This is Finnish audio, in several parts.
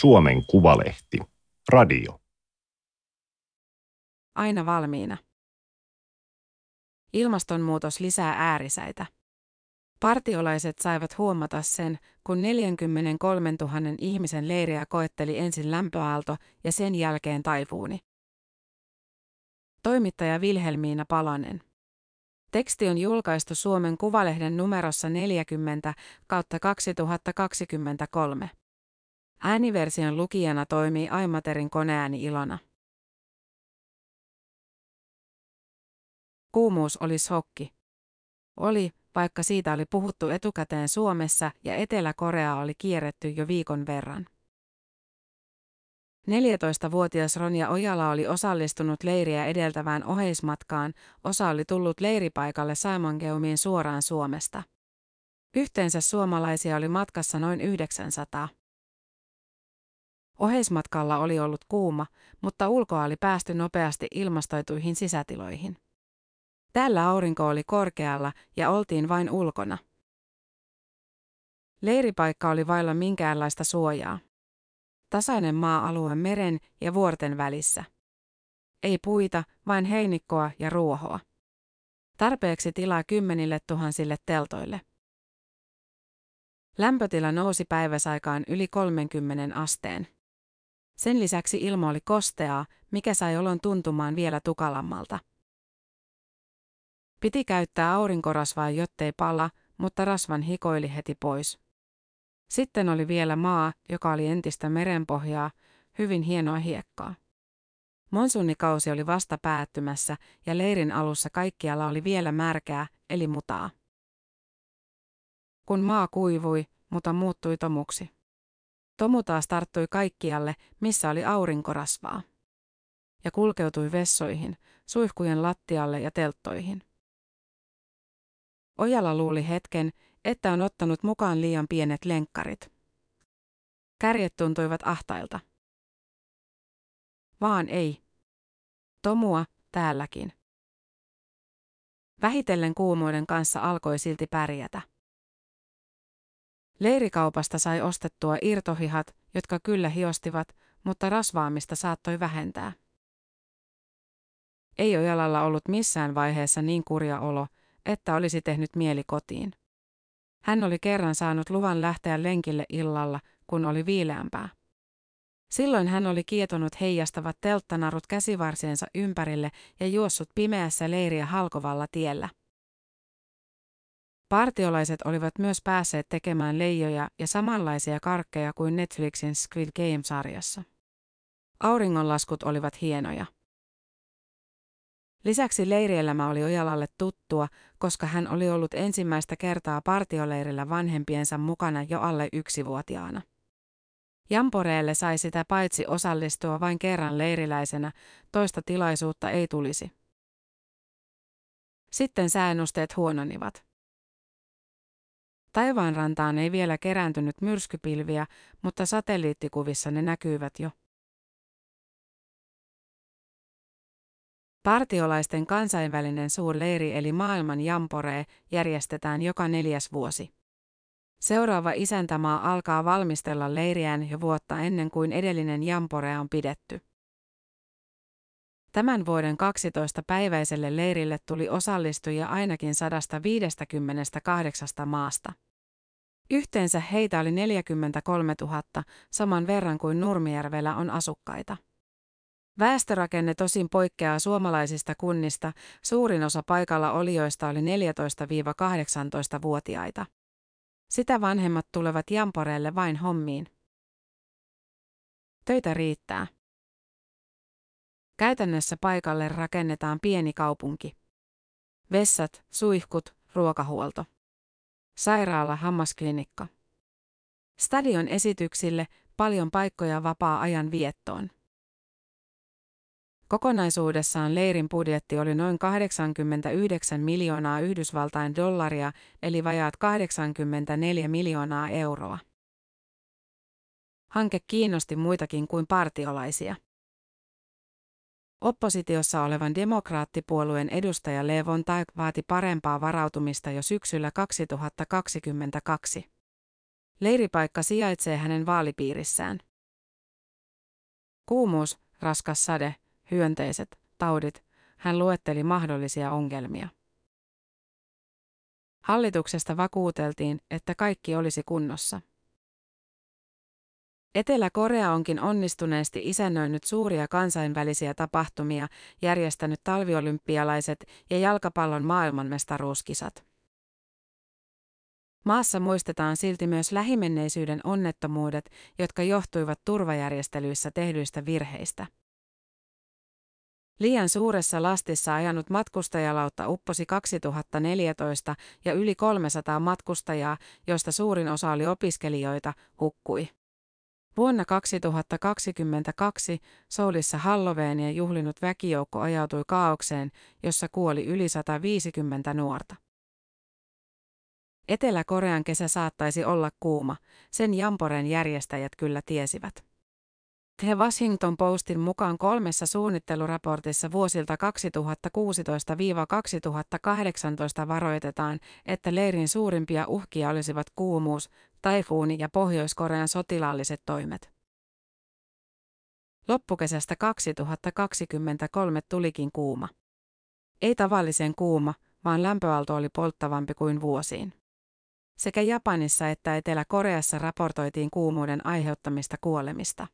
Suomen Kuvalehti. Radio. Aina valmiina. Ilmastonmuutos lisää äärisäitä. Partiolaiset saivat huomata sen, kun 43 000 ihmisen leiriä koetteli ensin lämpöaalto ja sen jälkeen taifuuni. Toimittaja Vilhelmiina Palanen. Teksti on julkaistu Suomen Kuvalehden numerossa 40 kautta 2023. Ääniversion lukijana toimii Aimaterin koneääni Ilona. Kuumuus oli shokki. Oli, vaikka siitä oli puhuttu etukäteen Suomessa ja Etelä-Korea oli kierretty jo viikon verran. 14-vuotias Ronja Ojala oli osallistunut leiriä edeltävään oheismatkaan, osa oli tullut leiripaikalle Saimongeumiin suoraan Suomesta. Yhteensä suomalaisia oli matkassa noin 900. Oheismatkalla oli ollut kuuma, mutta ulkoa oli päästy nopeasti ilmastoituihin sisätiloihin. Täällä aurinko oli korkealla ja oltiin vain ulkona. Leiripaikka oli vailla minkäänlaista suojaa. Tasainen maa-alue meren ja vuorten välissä. Ei puita, vain heinikkoa ja ruohoa. Tarpeeksi tilaa kymmenille tuhansille teltoille. Lämpötila nousi päiväsaikaan yli 30 asteen. Sen lisäksi ilma oli kosteaa, mikä sai olon tuntumaan vielä tukalammalta. Piti käyttää aurinkorasvaa, jottei pala, mutta rasvan hikoili heti pois. Sitten oli vielä maa, joka oli entistä merenpohjaa, hyvin hienoa hiekkaa. Monsunikausi oli vasta päättymässä ja leirin alussa kaikkialla oli vielä märkää, eli mutaa. Kun maa kuivui, muta muuttui tomuksi. Tomu taas tarttui kaikkialle, missä oli aurinkorasvaa. Ja kulkeutui vessoihin, suihkujen lattialle ja telttoihin. Ojala luuli hetken, että on ottanut mukaan liian pienet lenkkarit. Kärjet tuntuivat ahtailta. Vaan ei. Tomua, täälläkin. Vähitellen kuumuuden kanssa alkoi silti pärjätä. Leirikaupasta sai ostettua irtohihat, jotka kyllä hiostivat, mutta rasvaamista saattoi vähentää. Ei Ojalalla ollut missään vaiheessa niin kurja olo, että olisi tehnyt mieli kotiin. Hän oli kerran saanut luvan lähteä lenkille illalla, kun oli viileämpää. Silloin hän oli kietonut heijastavat telttanarut käsivarsiensa ympärille ja juossut pimeässä leiriä halkovalla tiellä. Partiolaiset olivat myös päässeet tekemään leijoja ja samanlaisia karkkeja kuin Netflixin Squid Game-sarjassa. Auringonlaskut olivat hienoja. Lisäksi leirielämä oli Ojalalle tuttua, koska hän oli ollut ensimmäistä kertaa partioleirillä vanhempiensa mukana jo alle yksivuotiaana. Jamporeelle sai sitä paitsi osallistua vain kerran leiriläisenä, toista tilaisuutta ei tulisi. Sitten säännösteet huononivat. Taivaanrantaan ei vielä kerääntynyt myrskypilviä, mutta satelliittikuvissa ne näkyivät jo. Partiolaisten kansainvälinen suurleiri eli maailman jamporee järjestetään joka neljäs vuosi. Seuraava isäntämaa alkaa valmistella leiriään jo vuotta ennen kuin edellinen jampore on pidetty. Tämän vuoden 12-päiväiselle leirille tuli osallistujia ainakin 158 maasta. Yhteensä heitä oli 43 000, saman verran kuin Nurmijärvellä on asukkaita. Väestörakenne tosin poikkeaa suomalaisista kunnista, suurin osa paikalla olijoista oli 14-18-vuotiaita. Sitä vanhemmat tulevat Jamporeelle vain hommiin. Töitä riittää. Käytännössä paikalle rakennetaan pieni kaupunki. Vessat, suihkut, ruokahuolto. Sairaala, hammasklinikka. Stadion esityksille, paljon paikkoja vapaa-ajan viettoon. Kokonaisuudessaan leirin budjetti oli noin 89 miljoonaa Yhdysvaltain dollaria, eli vajaat 84 miljoonaa euroa. Hanke kiinnosti muitakin kuin partiolaisia. Oppositiossa olevan demokraattipuolueen edustaja Levon Taik vaati parempaa varautumista jo syksyllä 2022. Leiripaikka sijaitsee hänen vaalipiirissään. Kuumuus, raskas sade, hyönteiset, taudit, hän luetteli mahdollisia ongelmia. Hallituksesta vakuuteltiin, että kaikki olisi kunnossa. Etelä-Korea onkin onnistuneesti isännöinyt suuria kansainvälisiä tapahtumia, järjestänyt talviolympialaiset ja jalkapallon maailmanmestaruuskisat. Maassa muistetaan silti myös lähimenneisyyden onnettomuudet, jotka johtuivat turvajärjestelyissä tehdyistä virheistä. Liian suuressa lastissa ajanut matkustajalautta upposi 2014 ja yli 300 matkustajaa, joista suurin osa oli opiskelijoita, hukkui. Vuonna 2022 Soulissa Halloweenia juhlinut väkijoukko ajautui kaaukseen, jossa kuoli yli 150 nuorta. Etelä-Korean kesä saattaisi olla kuuma, sen Jamporen järjestäjät kyllä tiesivät. The Washington Postin mukaan kolmessa suunnitteluraportissa vuosilta 2016-2018 varoitetaan, että leirin suurimpia uhkia olisivat kuumuus, taifuuni ja Pohjois-Korean sotilaalliset toimet. Loppukesästä 2023 tulikin kuuma. Ei tavallisen kuuma, vaan lämpöaalto oli polttavampi kuin vuosiin. Sekä Japanissa että Etelä-Koreassa raportoitiin kuumuuden aiheuttamista kuolemista.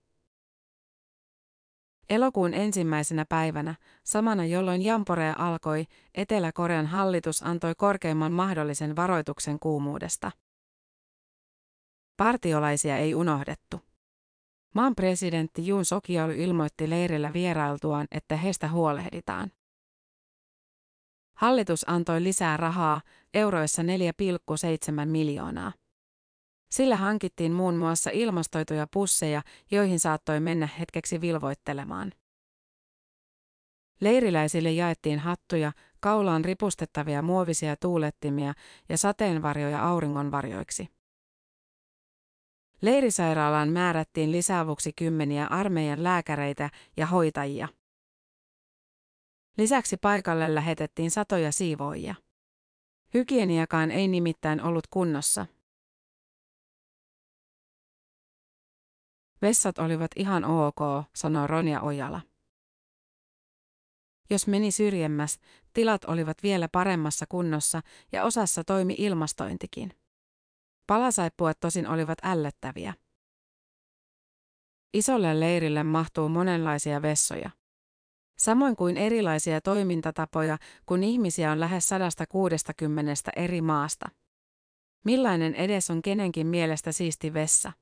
Elokuun ensimmäisenä päivänä, samana jolloin Jamporea alkoi, Etelä-Korean hallitus antoi korkeimman mahdollisen varoituksen kuumuudesta. Partiolaisia ei unohdettu. Maan presidentti Jun Sokiol ilmoitti leirillä vierailtuaan, että heistä huolehditaan. Hallitus antoi lisää rahaa, euroissa 4,7 miljoonaa. Sillä hankittiin muun muassa ilmastoituja pusseja, joihin saattoi mennä hetkeksi vilvoittelemaan. Leiriläisille jaettiin hattuja, kaulaan ripustettavia muovisia tuulettimia ja sateenvarjoja auringonvarjoiksi. Leirisairaalaan määrättiin lisäavuksi kymmeniä armeijan lääkäreitä ja hoitajia. Lisäksi paikalle lähetettiin satoja siivoojia. Hygieniakaan ei nimittäin ollut kunnossa. Vessat olivat ihan ok, sanoi Ronja Ojala. Jos meni syrjemmäs, tilat olivat vielä paremmassa kunnossa ja osassa toimi ilmastointikin. Palasaippuat tosin olivat ällöttäviä. Isolle leirille mahtuu monenlaisia vessoja. Samoin kuin erilaisia toimintatapoja, kun ihmisiä on lähes 160 eri maasta. Millainen edes on kenenkin mielestä siisti vessa?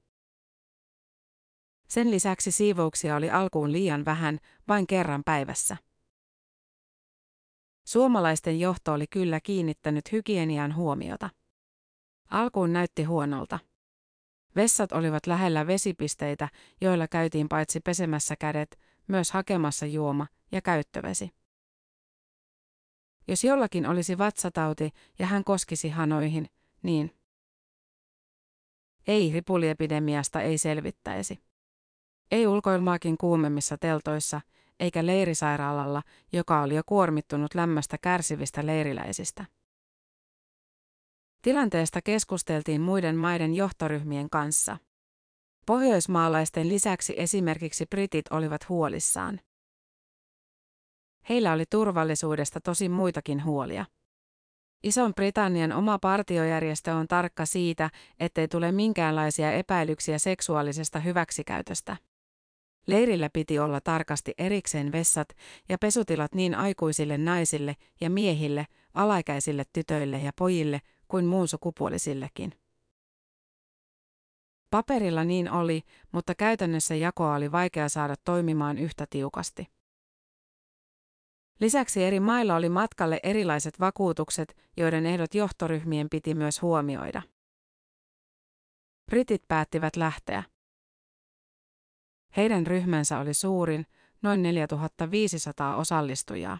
Sen lisäksi siivouksia oli alkuun liian vähän, vain kerran päivässä. Suomalaisten johto oli kyllä kiinnittänyt hygienian huomiota. Alkuun näytti huonolta. Vessat olivat lähellä vesipisteitä, joilla käytiin paitsi pesemässä kädet, myös hakemassa juoma ja käyttövesi. Jos jollakin olisi vatsatauti ja hän koskisi hanoihin, niin ei ripuliepidemiasta ei selvittäisi. Ei ulkoilmaakin kuumemmissa teltoissa, eikä leirisairaalalla, joka oli jo kuormittunut lämmöstä kärsivistä leiriläisistä. Tilanteesta keskusteltiin muiden maiden johtoryhmien kanssa. Pohjoismaalaisten lisäksi esimerkiksi britit olivat huolissaan. Heillä oli turvallisuudesta tosi muitakin huolia. Ison Britannian oma partiojärjestö on tarkka siitä, ettei tule minkäänlaisia epäilyksiä seksuaalisesta hyväksikäytöstä. Leirillä piti olla tarkasti erikseen vessat ja pesutilat niin aikuisille naisille ja miehille, alaikäisille tytöille ja pojille kuin muun sukupuolisillekin. Paperilla niin oli, mutta käytännössä jakoa oli vaikea saada toimimaan yhtä tiukasti. Lisäksi eri mailla oli matkalle erilaiset vakuutukset, joiden ehdot johtoryhmien piti myös huomioida. Britit päättivät lähteä. Heidän ryhmänsä oli suurin, noin 4500 osallistujaa.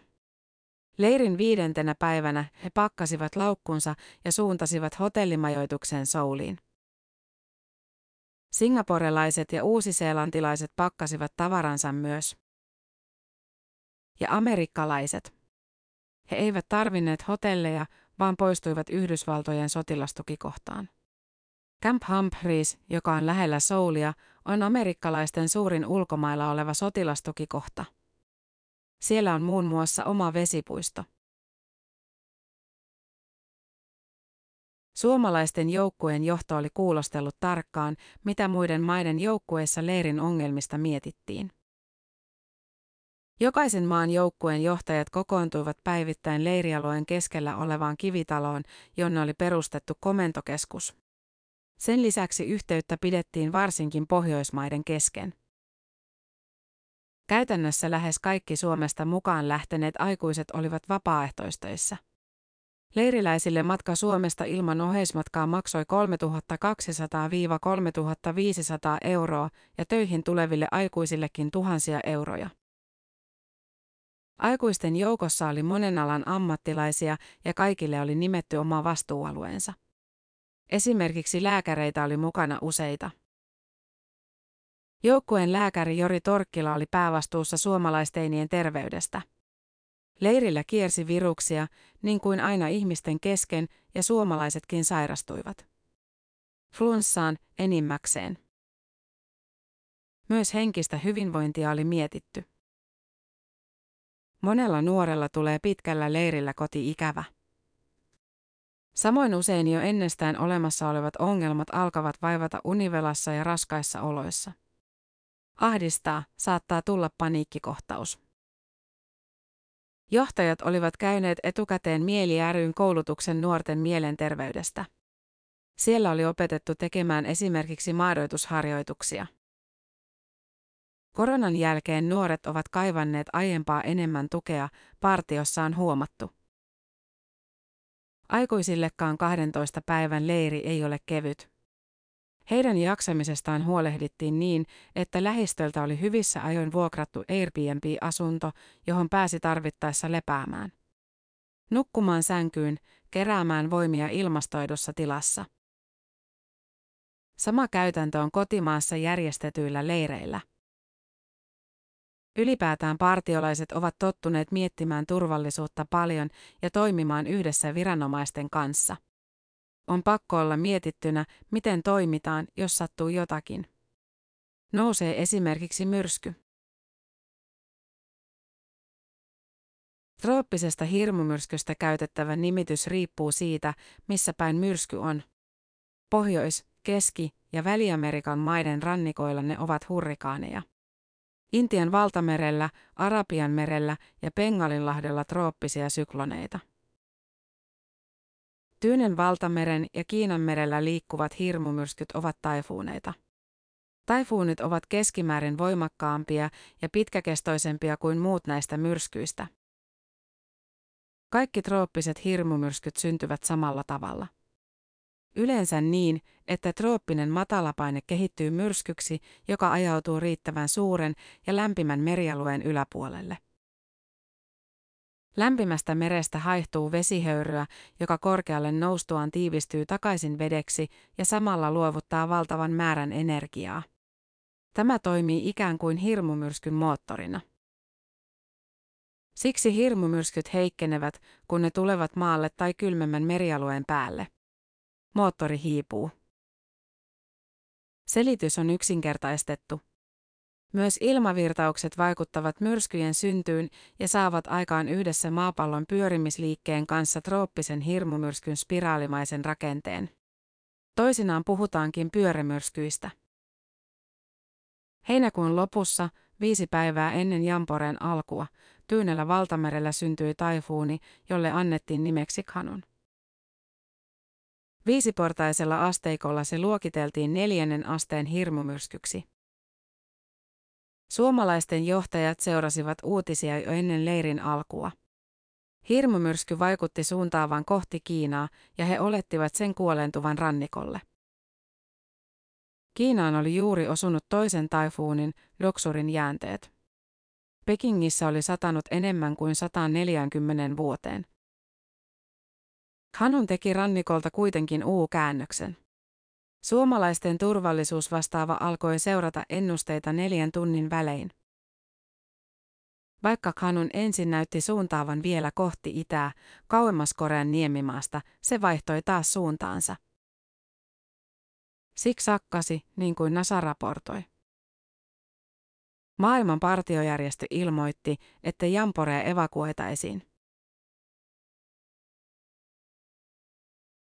Leirin viidentenä päivänä he pakkasivat laukkunsa ja suuntasivat hotellimajoitukseen Souliin. Singaporelaiset ja uusiseelantilaiset pakkasivat tavaransa myös. Ja amerikkalaiset. He eivät tarvinneet hotelleja, vaan poistuivat Yhdysvaltojen sotilastukikohtaan. Camp Humphreys, joka on lähellä Soulia, on amerikkalaisten suurin ulkomailla oleva sotilastukikohta. Siellä on muun muassa oma vesipuisto. Suomalaisten joukkueen johto oli kuulostellut tarkkaan, mitä muiden maiden joukkueissa leirin ongelmista mietittiin. Jokaisen maan joukkueen johtajat kokoontuivat päivittäin leirialueen keskellä olevaan kivitaloon, jonne oli perustettu komentokeskus. Sen lisäksi yhteyttä pidettiin varsinkin Pohjoismaiden kesken. Käytännössä lähes kaikki Suomesta mukaan lähteneet aikuiset olivat vapaaehtoistöissä. Leiriläisille matka Suomesta ilman oheismatkaa maksoi 3200-3500 euroa ja töihin tuleville aikuisillekin tuhansia euroja. Aikuisten joukossa oli monen alan ammattilaisia ja kaikille oli nimetty oma vastuualueensa. Esimerkiksi lääkäreitä oli mukana useita. Joukkueen lääkäri Jori Torkkila oli päävastuussa suomalaisteinien terveydestä. Leirillä kiersi viruksia, niin kuin aina ihmisten kesken, ja suomalaisetkin sairastuivat. Flunssaan enimmäkseen. Myös henkistä hyvinvointia oli mietitty. Monella nuorella tulee pitkällä leirillä koti-ikävä. Samoin usein jo ennestään olemassa olevat ongelmat alkavat vaivata univelassa ja raskaissa oloissa. Ahdistaa, saattaa tulla paniikkikohtaus. Johtajat olivat käyneet etukäteen Mieli ryn koulutuksen nuorten mielenterveydestä. Siellä oli opetettu tekemään esimerkiksi maadoitusharjoituksia. Koronan jälkeen nuoret ovat kaivanneet aiempaa enemmän tukea, partiossa on huomattu. Aikuisillekaan 12 päivän leiri ei ole kevyt. Heidän jaksamisestaan huolehdittiin niin, että lähistöltä oli hyvissä ajoin vuokrattu Airbnb-asunto, johon pääsi tarvittaessa lepäämään. Nukkumaan sänkyyn, keräämään voimia ilmastoidussa tilassa. Sama käytäntö on kotimaassa järjestetyillä leireillä. Ylipäätään partiolaiset ovat tottuneet miettimään turvallisuutta paljon ja toimimaan yhdessä viranomaisten kanssa. On pakko olla mietittynä, miten toimitaan, jos sattuu jotakin. Nousee esimerkiksi myrsky. Trooppisesta hirmumyrskystä käytettävä nimitys riippuu siitä, missä päin myrsky on. Pohjois-, Keski- ja Väli-Amerikan maiden rannikoilla ne ovat hurrikaaneja. Intian valtamerellä, Arabian merellä ja Bengalinlahdella trooppisia sykloneita. Tyynen valtameren ja Kiinan merellä liikkuvat hirmumyrskyt ovat taifuuneita. Taifuunit ovat keskimäärin voimakkaampia ja pitkäkestoisempia kuin muut näistä myrskyistä. Kaikki trooppiset hirmumyrskyt syntyvät samalla tavalla. Yleensä niin, että trooppinen matalapaine kehittyy myrskyksi, joka ajautuu riittävän suuren ja lämpimän merialueen yläpuolelle. Lämpimästä merestä haihtuu vesihöyryä, joka korkealle noustuaan tiivistyy takaisin vedeksi ja samalla luovuttaa valtavan määrän energiaa. Tämä toimii ikään kuin hirmumyrskyn moottorina. Siksi hirmumyrskyt heikkenevät, kun ne tulevat maalle tai kylmemmän merialueen päälle. Moottori hiipuu. Selitys on yksinkertaistettu. Myös ilmavirtaukset vaikuttavat myrskyjen syntyyn ja saavat aikaan yhdessä maapallon pyörimisliikkeen kanssa trooppisen hirmumyrskyn spiraalimaisen rakenteen. Toisinaan puhutaankin pyörämyrskyistä. Heinäkuun lopussa, viisi päivää ennen Jamporeen alkua, Tyynellä valtamerellä syntyi taifuuni, jolle annettiin nimeksi Kanun. Viisiportaisella asteikolla se luokiteltiin neljännen asteen hirmumyrskyksi. Suomalaisten johtajat seurasivat uutisia jo ennen leirin alkua. Hirmumyrsky vaikutti suuntaavan kohti Kiinaa ja he olettivat sen kuolentuvan rannikolle. Kiinaan oli juuri osunut toisen taifuunin, Doksurin jäänteet. Pekingissä oli satanut enemmän kuin 140 vuoteen. Hanun teki rannikolta kuitenkin U-käännöksen. Suomalaisten turvallisuusvastaava alkoi seurata ennusteita neljän tunnin välein. Vaikka Kanun ensin näytti suuntaavan vielä kohti itää, kauemmas Korean niemimaasta, se vaihtoi taas suuntaansa. Siksi sakkasi, niin kuin NASA raportoi. Maailman partiojärjestö ilmoitti, että Jamporea evakuoitaisiin.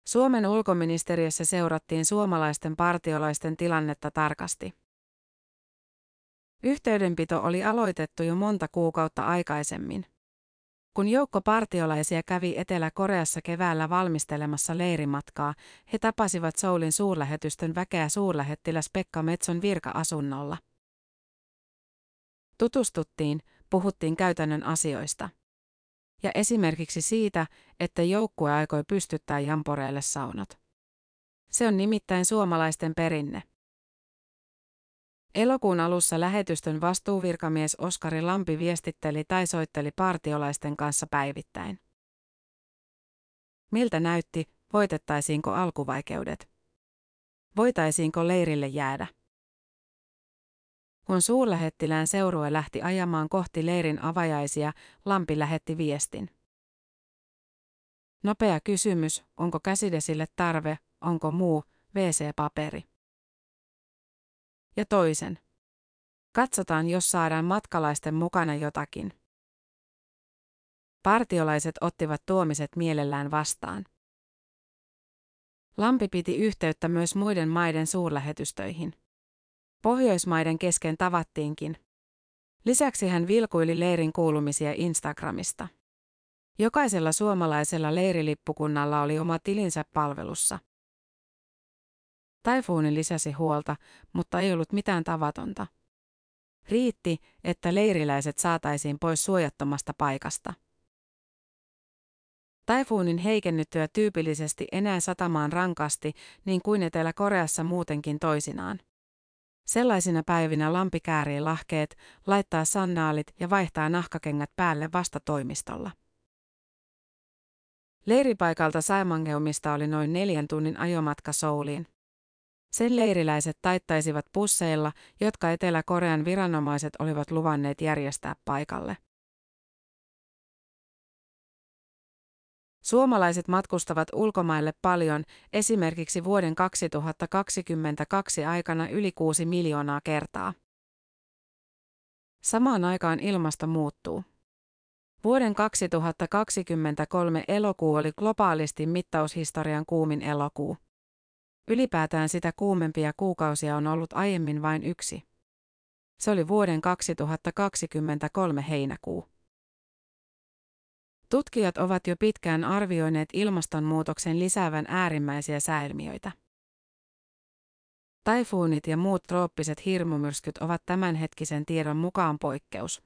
Suomen ulkoministeriössä seurattiin suomalaisten partiolaisten tilannetta tarkasti. Yhteydenpito oli aloitettu jo monta kuukautta aikaisemmin. Kun joukko partiolaisia kävi Etelä-Koreassa keväällä valmistelemassa leirimatkaa, he tapasivat Soulin suurlähetystön väkeä suurlähettiläs Pekka Metson virka-asunnolla. Tutustuttiin, puhuttiin käytännön asioista. Ja esimerkiksi siitä, että joukkue aikoi pystyttää Jamporeelle saunat. Se on nimittäin suomalaisten perinne. Elokuun alussa lähetystön vastuuvirkamies Oskari Lampi viestitteli tai soitteli partiolaisten kanssa päivittäin. Miltä näytti, voitettaisiinko alkuvaikeudet? Voitaisiinko leirille jäädä? Kun suurlähettilään seurue lähti ajamaan kohti leirin avajaisia, Lampi lähetti viestin. Nopea kysymys, onko käsidesille tarve, onko muu, WC-paperi? Ja toisen. Katsotaan, jos saadaan matkalaisten mukana jotakin. Partiolaiset ottivat tuomiset mielellään vastaan. Lampi piti yhteyttä myös muiden maiden suurlähetystöihin. Pohjoismaiden kesken tavattiinkin. Lisäksi hän vilkuili leirin kuulumisia Instagramista. Jokaisella suomalaisella leirilippukunnalla oli oma tilinsä palvelussa. Taifuuni lisäsi huolta, mutta ei ollut mitään tavatonta. Riitti, että leiriläiset saataisiin pois suojattomasta paikasta. Taifuunin heikennyttyä tyypillisesti enää satamaan rankasti, niin kuin Etelä-Koreassa muutenkin toisinaan. Sellaisina päivinä lampi käärii lahkeet, laittaa sannaalit ja vaihtaa nahkakengät päälle vasta toimistolla. Leiripaikalta Saimangeumista oli noin neljän tunnin ajomatka Souliin. Sen leiriläiset taittaisivat pusseilla, jotka Etelä-Korean viranomaiset olivat luvanneet järjestää paikalle. Suomalaiset matkustavat ulkomaille paljon, esimerkiksi vuoden 2022 aikana yli 6 miljoonaa kertaa. Samaan aikaan ilmasto muuttuu. Vuoden 2023 elokuu oli globaalisti mittaushistorian kuumin elokuu. Ylipäätään sitä kuumempia kuukausia on ollut aiemmin vain yksi. Se oli vuoden 2023 heinäkuu. Tutkijat ovat jo pitkään arvioineet ilmastonmuutoksen lisäävän äärimmäisiä sääilmiöitä. Taifuunit ja muut trooppiset hirmumyrskyt ovat tämänhetkisen tiedon mukaan poikkeus.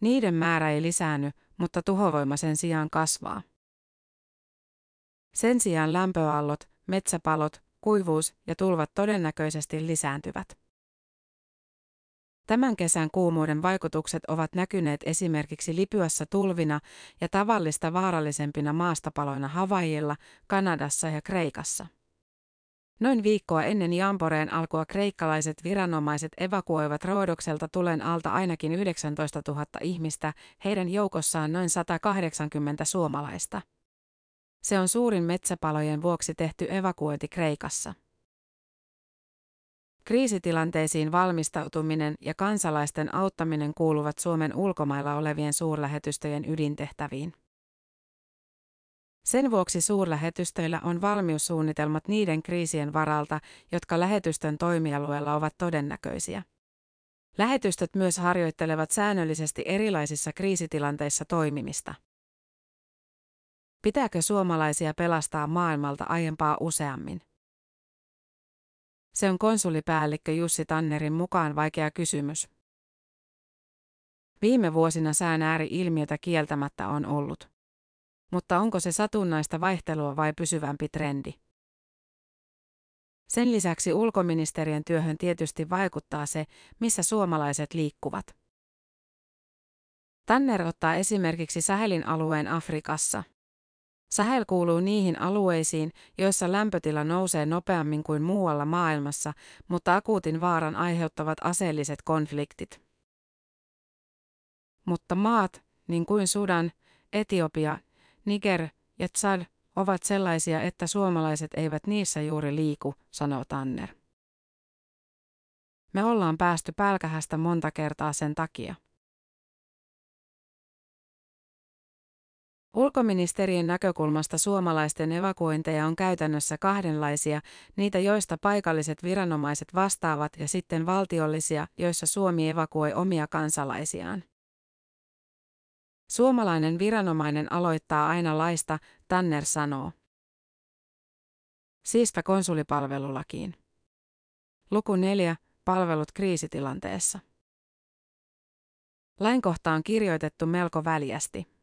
Niiden määrä ei lisäänny, mutta tuhovoima sen sijaan kasvaa. Sen sijaan lämpöallot, metsäpalot, kuivuus ja tulvat todennäköisesti lisääntyvät. Tämän kesän kuumuuden vaikutukset ovat näkyneet esimerkiksi Libyassa tulvina ja tavallista vaarallisempina maastapaloina Havaijilla, Kanadassa ja Kreikassa. Noin viikkoa ennen Jamporeen alkua kreikkalaiset viranomaiset evakuoivat Roodokselta tulen alta ainakin 19 000 ihmistä, heidän joukossaan noin 180 suomalaista. Se on suurin metsäpalojen vuoksi tehty evakuointi Kreikassa. Kriisitilanteisiin valmistautuminen ja kansalaisten auttaminen kuuluvat Suomen ulkomailla olevien suurlähetystöjen ydintehtäviin. Sen vuoksi suurlähetystöillä on valmiussuunnitelmat niiden kriisien varalta, jotka lähetystön toimialueella ovat todennäköisiä. Lähetystöt myös harjoittelevat säännöllisesti erilaisissa kriisitilanteissa toimimista. Pitääkö suomalaisia pelastaa maailmalta aiempaa useammin? Se on konsulipäällikkö Jussi Tannerin mukaan vaikea kysymys. Viime vuosina sään ääri-ilmiötä kieltämättä on ollut. Mutta onko se satunnaista vaihtelua vai pysyvämpi trendi? Sen lisäksi ulkoministeriön työhön tietysti vaikuttaa se, missä suomalaiset liikkuvat. Tanner ottaa esimerkiksi Sahelin alueen Afrikassa – Sahel kuuluu niihin alueisiin, joissa lämpötila nousee nopeammin kuin muualla maailmassa, mutta akuutin vaaran aiheuttavat aseelliset konfliktit. Mutta maat, niin kuin Sudan, Etiopia, Niger ja Tsad, ovat sellaisia, että suomalaiset eivät niissä juuri liiku, sanoo Tanner. Me ollaan päästy pälkähästä monta kertaa sen takia. Ulkoministerien näkökulmasta suomalaisten evakuointeja on käytännössä kahdenlaisia, niitä joista paikalliset viranomaiset vastaavat ja sitten valtiollisia, joissa Suomi evakuoi omia kansalaisiaan. Suomalainen viranomainen aloittaa aina laista, Tanner sanoo. Siispä konsulipalvelulakiin. Luku 4. Palvelut kriisitilanteessa. Lainkohta on kirjoitettu melko väljästi.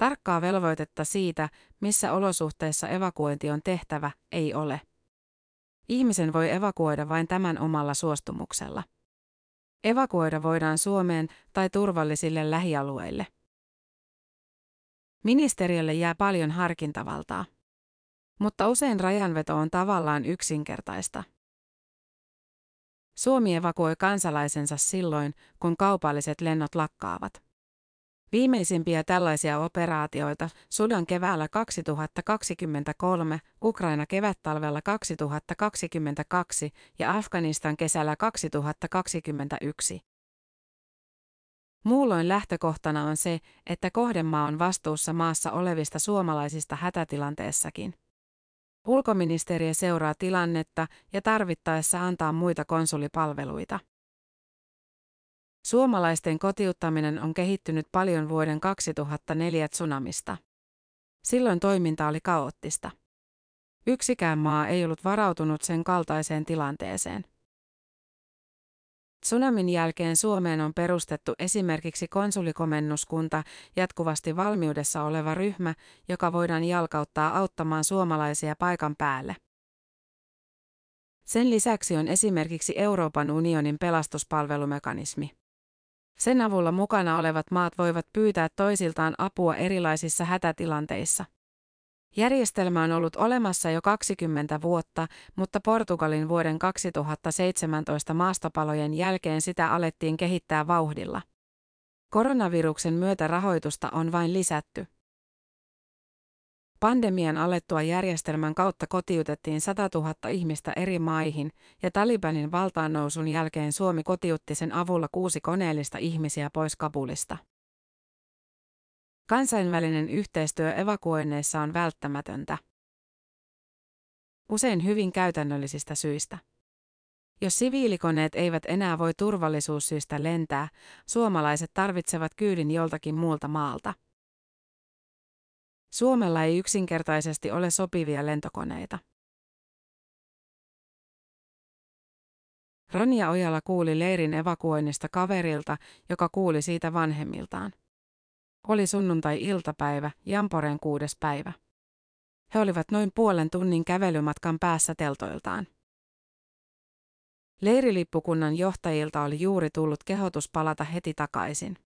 Tarkkaa velvoitetta siitä, missä olosuhteissa evakuointi on tehtävä, ei ole. Ihmisen voi evakuoida vain tämän omalla suostumuksella. Evakuoida voidaan Suomeen tai turvallisille lähialueille. Ministeriölle jää paljon harkintavaltaa. Mutta usein rajanveto on tavallaan yksinkertaista. Suomi evakuoi kansalaisensa silloin, kun kaupalliset lennot lakkaavat. Viimeisimpiä tällaisia operaatioita Sudan keväällä 2023, Ukraina kevättalvella 2022 ja Afganistan kesällä 2021. Muulloin lähtökohtana on se, että kohdemaa on vastuussa maassa olevista suomalaisista hätätilanteessakin. Ulkoministeriö seuraa tilannetta ja tarvittaessa antaa muita konsulipalveluita. Suomalaisten kotiuttaminen on kehittynyt paljon vuoden 2004 tsunamista. Silloin toiminta oli kaoottista. Yksikään maa ei ollut varautunut sen kaltaiseen tilanteeseen. Tsunamin jälkeen Suomeen on perustettu esimerkiksi konsulikomennuskunta, jatkuvasti valmiudessa oleva ryhmä, joka voidaan jalkauttaa auttamaan suomalaisia paikan päälle. Sen lisäksi on esimerkiksi Euroopan unionin pelastuspalvelumekanismi. Sen avulla mukana olevat maat voivat pyytää toisiltaan apua erilaisissa hätätilanteissa. Järjestelmä on ollut olemassa jo 20 vuotta, mutta Portugalin vuoden 2017 maastopalojen jälkeen sitä alettiin kehittää vauhdilla. Koronaviruksen myötä rahoitusta on vain lisätty. Pandemian alettua järjestelmän kautta kotiutettiin 100 000 ihmistä eri maihin, ja Talibanin valtaannousun jälkeen Suomi kotiutti sen avulla kuusi koneellista ihmisiä pois Kabulista. Kansainvälinen yhteistyö evakuoinneissa on välttämätöntä. Usein hyvin käytännöllisistä syistä. Jos siviilikoneet eivät enää voi turvallisuussyistä lentää, suomalaiset tarvitsevat kyydin joltakin muulta maalta. Suomella ei yksinkertaisesti ole sopivia lentokoneita. Ronja Ojala kuuli leirin evakuoinnista kaverilta, joka kuuli siitä vanhemmiltaan. Oli sunnuntai-iltapäivä, Jamporen kuudes päivä. He olivat noin puolen tunnin kävelymatkan päässä teltoiltaan. Leirilippukunnan johtajilta oli juuri tullut kehotus palata heti takaisin.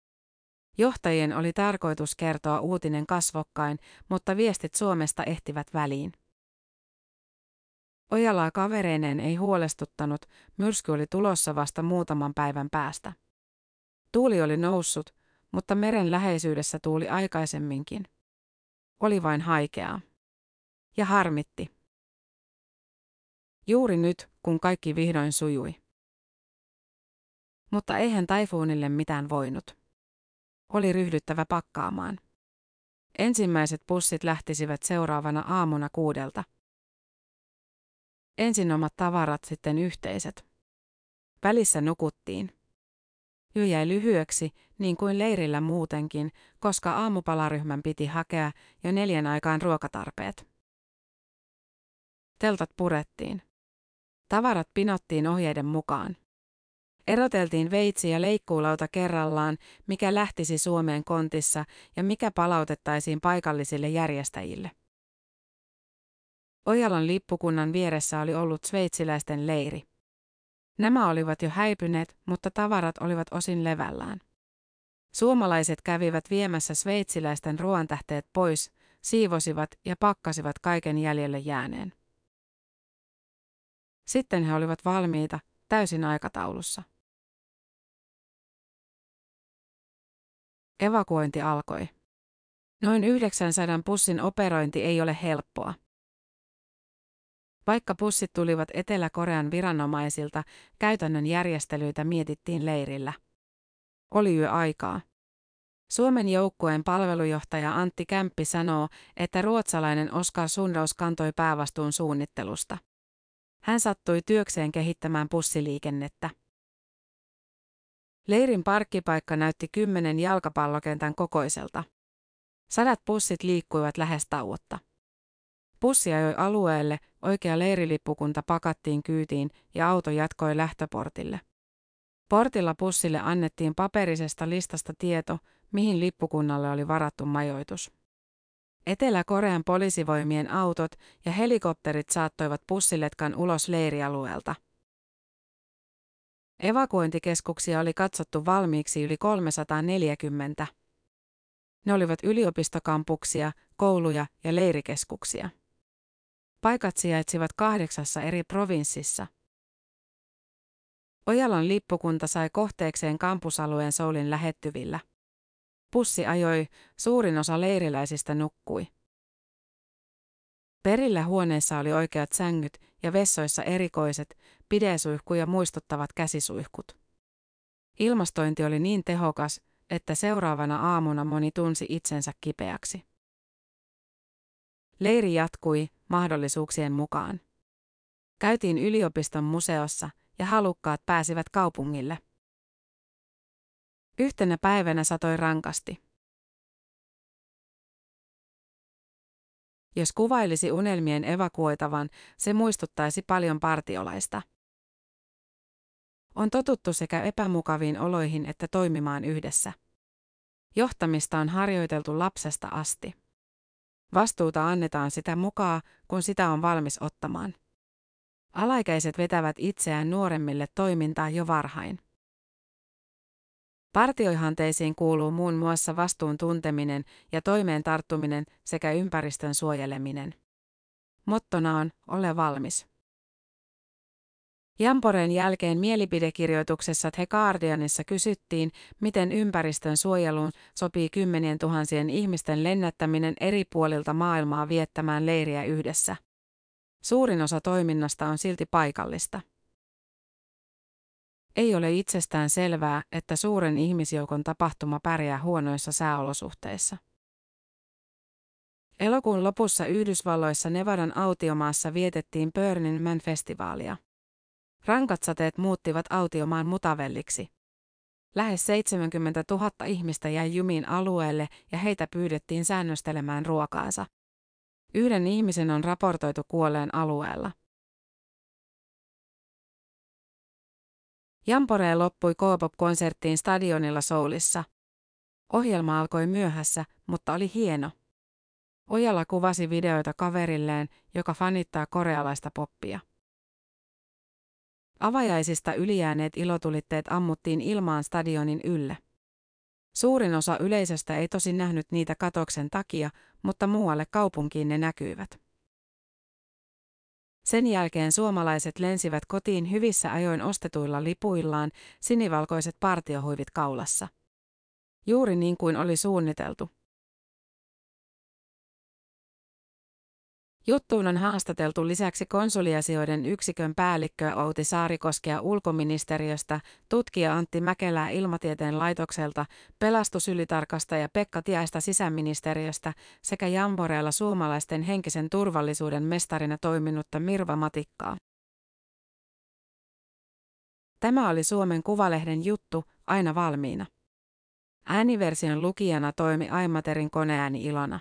Johtajien oli tarkoitus kertoa uutinen kasvokkain, mutta viestit Suomesta ehtivät väliin. Ojalaa kavereineen ei huolestuttanut, myrsky oli tulossa vasta muutaman päivän päästä. Tuuli oli noussut, mutta meren läheisyydessä tuuli aikaisemminkin. Oli vain haikeaa. Ja harmitti. Juuri nyt, kun kaikki vihdoin sujui. Mutta eihän taifuunille mitään voinut. Oli ryhdyttävä pakkaamaan. Ensimmäiset pussit lähtisivät seuraavana aamuna kuudelta. Ensin omat tavarat, sitten yhteiset. Välissä nukuttiin. Yö jäi lyhyeksi, niin kuin leirillä muutenkin, koska aamupalaryhmän piti hakea jo neljän aikaan ruokatarpeet. Teltat purettiin. Tavarat pinottiin ohjeiden mukaan. Eroteltiin veitsi ja leikkuulauta kerrallaan, mikä lähtisi Suomeen kontissa ja mikä palautettaisiin paikallisille järjestäjille. Ojalan lippukunnan vieressä oli ollut sveitsiläisten leiri. Nämä olivat jo häipyneet, mutta tavarat olivat osin levällään. Suomalaiset kävivät viemässä sveitsiläisten ruoantähteet pois, siivosivat ja pakkasivat kaiken jäljelle jääneen. Sitten he olivat valmiita, täysin aikataulussa. Evakuointi alkoi. Noin 900 pussin operointi ei ole helppoa. Vaikka pussit tulivat Etelä-Korean viranomaisilta, käytännön järjestelyitä mietittiin leirillä. Oli yöaikaa. Suomen joukkueen palvelujohtaja Antti Kämppi sanoo, että ruotsalainen Oskar Sundaus kantoi päävastuun suunnittelusta. Hän sattui työkseen kehittämään pussiliikennettä. Leirin parkkipaikka näytti kymmenen jalkapallokentän kokoiselta. Sadat pussit liikkuivat lähes tauotta. Pussi ajoi alueelle, oikea leirilippukunta pakattiin kyytiin ja auto jatkoi lähtöportille. Portilla pussille annettiin paperisesta listasta tieto, mihin lippukunnalle oli varattu majoitus. Etelä-Korean poliisivoimien autot ja helikopterit saattoivat pussiletkan ulos leirialueelta. Evakuointikeskuksia oli katsottu valmiiksi yli 340. Ne olivat yliopistokampuksia, kouluja ja leirikeskuksia. Paikat sijaitsivat kahdeksassa eri provinssissa. Ojalan lippukunta sai kohteekseen kampusalueen Soulin lähettyvillä. Pussi ajoi, suurin osa leiriläisistä nukkui. Perillä huoneessa oli oikeat sängyt ja vessoissa erikoiset, pidesuihkuja muistuttavat käsisuihkut. Ilmastointi oli niin tehokas, että seuraavana aamuna moni tunsi itsensä kipeäksi. Leiri jatkui mahdollisuuksien mukaan. Käytiin yliopiston museossa ja halukkaat pääsivät kaupungille. Yhtenä päivänä satoi rankasti. Jos kuvailisi unelmien evakuoitavan, se muistuttaisi paljon partiolaista. On totuttu sekä epämukaviin oloihin että toimimaan yhdessä. Johtamista on harjoiteltu lapsesta asti. Vastuuta annetaan sitä mukaan, kun sitä on valmis ottamaan. Alaikäiset vetävät itseään nuoremmille toimintaa jo varhain. Partioihanteisiin kuuluu muun muassa vastuun tunteminen ja toimeen tarttuminen sekä ympäristön suojeleminen. Mottona on, ole valmis. Jamporeen jälkeen mielipidekirjoituksessa The Guardianissa kysyttiin, miten ympäristön suojeluun sopii kymmenien tuhansien ihmisten lennättäminen eri puolilta maailmaa viettämään leiriä yhdessä. Suurin osa toiminnasta on silti paikallista. Ei ole itsestään selvää, että suuren ihmisjoukon tapahtuma pärjää huonoissa sääolosuhteissa. Elokuun lopussa Yhdysvalloissa Nevadan autiomaassa vietettiin Burning Man-festivaalia. Rankat sateet muuttivat autiomaan mutavelliksi. Lähes 70 000 ihmistä jäi jumiin alueelle ja heitä pyydettiin säännöstelemään ruokaansa. Yhden ihmisen on raportoitu kuolleen alueella. Jamporee loppui K-pop-konserttiin stadionilla Soulissa. Ohjelma alkoi myöhässä, mutta oli hieno. Ojala kuvasi videoita kaverilleen, joka fanittaa korealaista poppia. Avajaisista ylijääneet ilotulitteet ammuttiin ilmaan stadionin ylle. Suurin osa yleisöstä ei tosin nähnyt niitä katoksen takia, mutta muualle kaupunkiin ne näkyivät. Sen jälkeen suomalaiset lensivät kotiin hyvissä ajoin ostetuilla lipuillaan, sinivalkoiset partiohuivit kaulassa. Juuri niin kuin oli suunniteltu. Juttuun on haastateltu lisäksi konsuliasioiden yksikön päällikköä Outi Saarikoskea ulkoministeriöstä, tutkija Antti Mäkelää ilmatieteen laitokselta, pelastusylitarkastaja Pekka Tiaista sisäministeriöstä sekä Jamboreella suomalaisten henkisen turvallisuuden mestarina toiminutta Mirva Matikkaa. Tämä oli Suomen Kuvalehden juttu, aina valmiina. Ääniversion lukijana toimi Aimaterin koneääni Ilona.